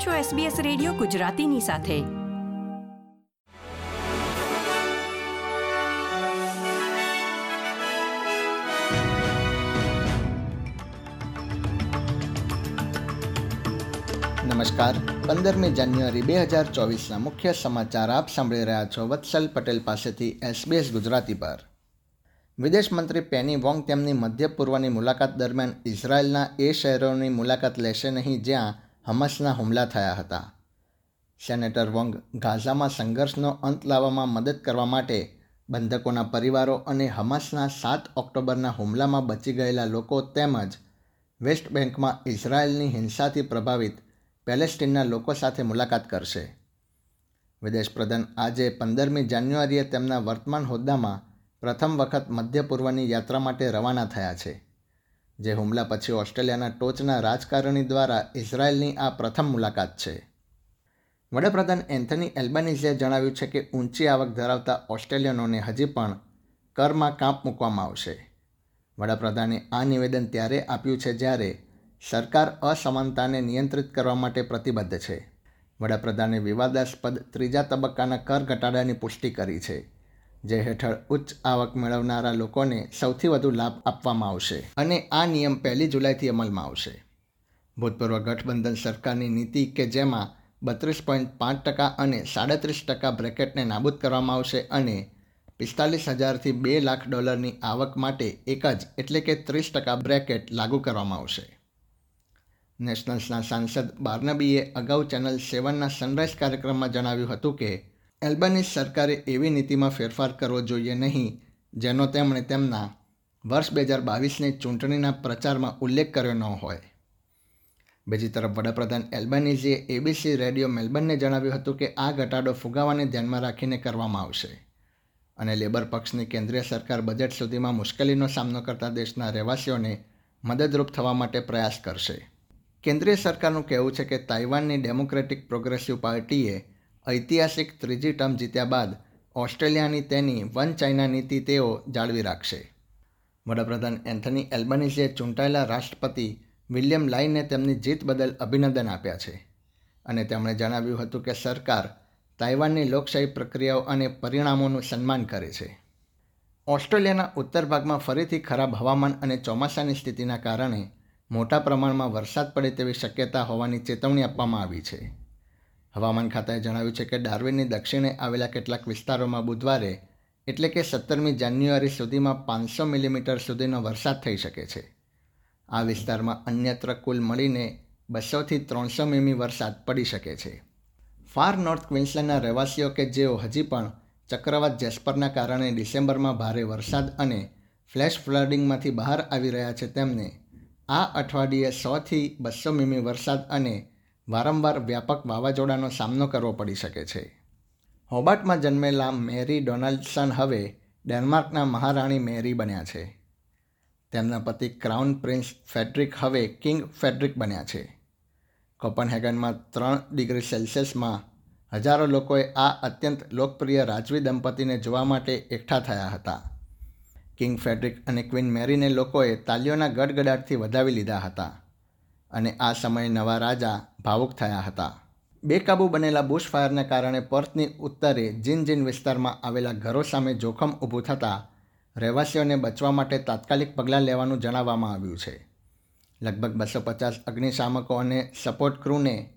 આપ છો SBS radio ગુજરાતીની સાથે. નમસ્કાર. પંદરમી જાન્યુઆરી બે હજાર ચોવીસના મુખ્ય સમાચાર આપ સાંભળી રહ્યા છો વત્સલ પટેલ પાસેથી એસબીએસ ગુજરાતી પર. વિદેશ મંત્રી પેની વોંગ તેમની મધ્ય પૂર્વની મુલાકાત દરમિયાન ઇઝરાયેલના એ શહેરોની મુલાકાત લેશે નહીં જ્યાં હમસના હુમલા થયા હતા. સેનેટર વોંગ ગાઝામાં સંઘર્ષનો અંત લાવવામાં મદદ કરવા માટે બંધકોના પરિવારો અને હમાસના સાત ઓક્ટોબરના હુમલામાં બચી ગયેલા લોકો તેમજ વેસ્ટ બેંકમાં ઇઝરાયેલની હિંસાથી પ્રભાવિત પેલેસ્ટીનના લોકો સાથે મુલાકાત કરશે. વિદેશ પ્રધાન આજે પંદરમી જાન્યુઆરીએ તેમના વર્તમાન હોદ્દામાં પ્રથમ વખત મધ્ય પૂર્વની યાત્રા માટે રવાના થયા છે. જે હુમલા પછી ઓસ્ટ્રેલિયાના ટોચના રાજકારણી દ્વારા ઇઝરાયલની આ પ્રથમ મુલાકાત છે. વડાપ્રધાન એન્થની એલ્બાનીઝે જણાવ્યું છે કે ઊંચી આવક ધરાવતા ઓસ્ટ્રેલિયનોને હજી પણ કરમાં કાપ મૂકવામાં આવશે. વડાપ્રધાને આ નિવેદન ત્યારે આપ્યું છે જ્યારે સરકાર અસમાનતાને નિયંત્રિત કરવા માટે પ્રતિબદ્ધ છે. વડાપ્રધાને વિવાદાસ્પદ ત્રીજા તબક્કાના કર ઘટાડાની પુષ્ટિ કરી છે. જે હેઠળ ઉચ્ચ આવક મેળવનારા લોકોને સૌથી વધુ લાભ આપવામાં આવશે અને આ નિયમ પહેલી જુલાઈથી અમલમાં આવશે. ભૂતપૂર્વ ગઠબંધન સરકારની નીતિ કે જેમાં બત્રીસ પોઈન્ટ પાંચ ટકા અને સાડત્રીસ ટકા બ્રેકેટને નાબૂદ કરવામાં આવશે અને પિસ્તાલીસ હજારથી બે લાખ ડોલરની આવક માટે એક જ એટલે કે ત્રીસ ટકા બ્રેકેટ લાગુ કરવામાં આવશે. નેશનલ્સના સાંસદ બાર્નબીએ અગાઉ ચેનલ સેવનના સનરાઇઝ કાર્યક્રમમાં જણાવ્યું હતું કે એલ્બાનીઝ સરકારે એવી નીતિમાં ફેરફાર કરવો જોઈએ નહીં, જેનો તેમણે તેમના વર્ષ બે હજાર બાવીસની ચૂંટણીના પ્રચારમાં ઉલ્લેખ કર્યો ન હોય. બીજી તરફ વડાપ્રધાન એલ્બનીઝીએ એબીસી રેડિયો મેલબર્નને જણાવ્યું હતું કે આ ઘટાડો ફુગાવાને ધ્યાનમાં રાખીને કરવામાં આવશે અને લેબર પક્ષની કેન્દ્રીય સરકાર બજેટ સુધીમાં મુશ્કેલીનો સામનો કરતા દેશના રહેવાસીઓને મદદરૂપ થવા માટે પ્રયાસ કરશે. કેન્દ્રીય સરકારનું કહેવું છે કે તાઇવાનની ડેમોક્રેટિક પ્રોગ્રેસિવ પાર્ટીએ ઐતિહાસિક ત્રીજી ટર્મ જીત્યા બાદ ઓસ્ટ્રેલિયાની તેની વન ચાઇના નીતિ તેઓ જાળવી રાખશે. વડાપ્રધાન એન્થની એલ્બનીઝે ચૂંટાયેલા રાષ્ટ્રપતિ વિલિયમ લાઈને તેમની જીત બદલ અભિનંદન આપ્યા છે અને તેમણે જણાવ્યું હતું કે સરકાર તાઇવાનની લોકશાહી પ્રક્રિયાઓ અને પરિણામોનું સન્માન કરે છે. ઓસ્ટ્રેલિયાના ઉત્તર ભાગમાં ફરીથી ખરાબ હવામાન અને ચોમાસાની સ્થિતિના કારણે મોટા પ્રમાણમાં વરસાદ પડે તેવી શક્યતા હોવાની ચેતવણી આપવામાં આવી છે. હવામાન ખાતાએ જણાવ્યું છે કે ડાર્વિનની દક્ષિણે આવેલા કેટલાક વિસ્તારોમાં બુધવારે એટલે કે સત્તરમી જાન્યુઆરી સુધીમાં પાંચસો મિલીમીટર સુધીનો વરસાદ થઈ શકે છે. આ વિસ્તારમાં અન્યત્ર કુલ મળીને બસોથી ત્રણસો મીમી વરસાદ પડી શકે છે. ફાર નોર્થ ક્વિન્સલેન્ડના રહેવાસીઓ કે જેઓ હજી પણ ચક્રવાત જેસ્પરના કારણે ડિસેમ્બરમાં ભારે વરસાદ અને ફ્લેશ ફ્લડિંગમાંથી બહાર આવી રહ્યા છે તેમને આ અઠવાડિયે સોથી બસો મીમી વરસાદ અને વારંવાર વ્યાપક વાવાઝોડાનો સામનો કરવો પડી શકે છે. હોબાર્ટમાં જન્મેલા મેરી ડોનાલ્ડસન હવે ડેનમાર્કના મહારાણી મેરી બન્યા છે. તેમના પતિ ક્રાઉન પ્રિન્સ ફેડરિક હવે કિંગ ફેડરિક બન્યા છે. કોપનહેગનમાં ત્રણ ડિગ્રી સેલ્સિયસમાં હજારો લોકોએ આ અત્યંત લોકપ્રિય રાજવી દંપતીને જોવા માટે એકઠા થયા હતા. કિંગ ફેડરિક અને ક્વીન મેરીને લોકોએ તાલીઓના ગડગડાટથી વધાવી લીધા હતા. અને આ સમયે નવા રાજા ભાવુક થયા હતા. બેકાબુ બનેલા બુશ ફાયરને કારણે પર્થની ઉત્તરે જીન જીન વિસ્તારમાં આવેલા ઘરો સામે જોખમ ઊભું થતાં રહેવાસીઓને બચવા માટે તાત્કાલિક પગલાં લેવાનું જણાવવામાં આવ્યું છે. લગભગ બસો પચાસ અગ્નિશામકો અને સપોર્ટ ક્રૂને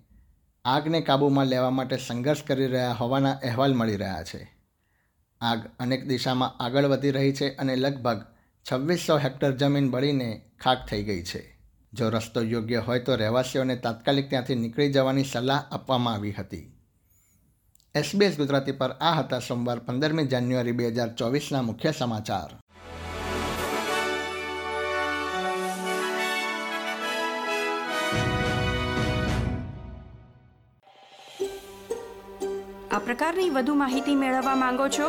આગને કાબૂમાં લેવા માટે સંઘર્ષ કરી રહ્યા હોવાના અહેવાલ મળી રહ્યા છે. આગ અનેક દિશામાં આગળ વધી રહી છે અને લગભગ છવ્વીસો હેક્ટર જમીન બળીને ખાક થઈ ગઈ છે. જો રસ્તો યોગ્ય હોય તો રહેવાસીઓને તાત્કાલિક ત્યાંથી નીકળી જવાની સલાહ આપવામાં આવી હતી. એસબીએસ ગુજરાતી પર આ હતા સોમવાર પંદરમી જાન્યુઆરી બે હજાર ચોવીસના મુખ્ય સમાચાર. આ પ્રકારની વધુ માહિતી મેળવવા માંગો છો?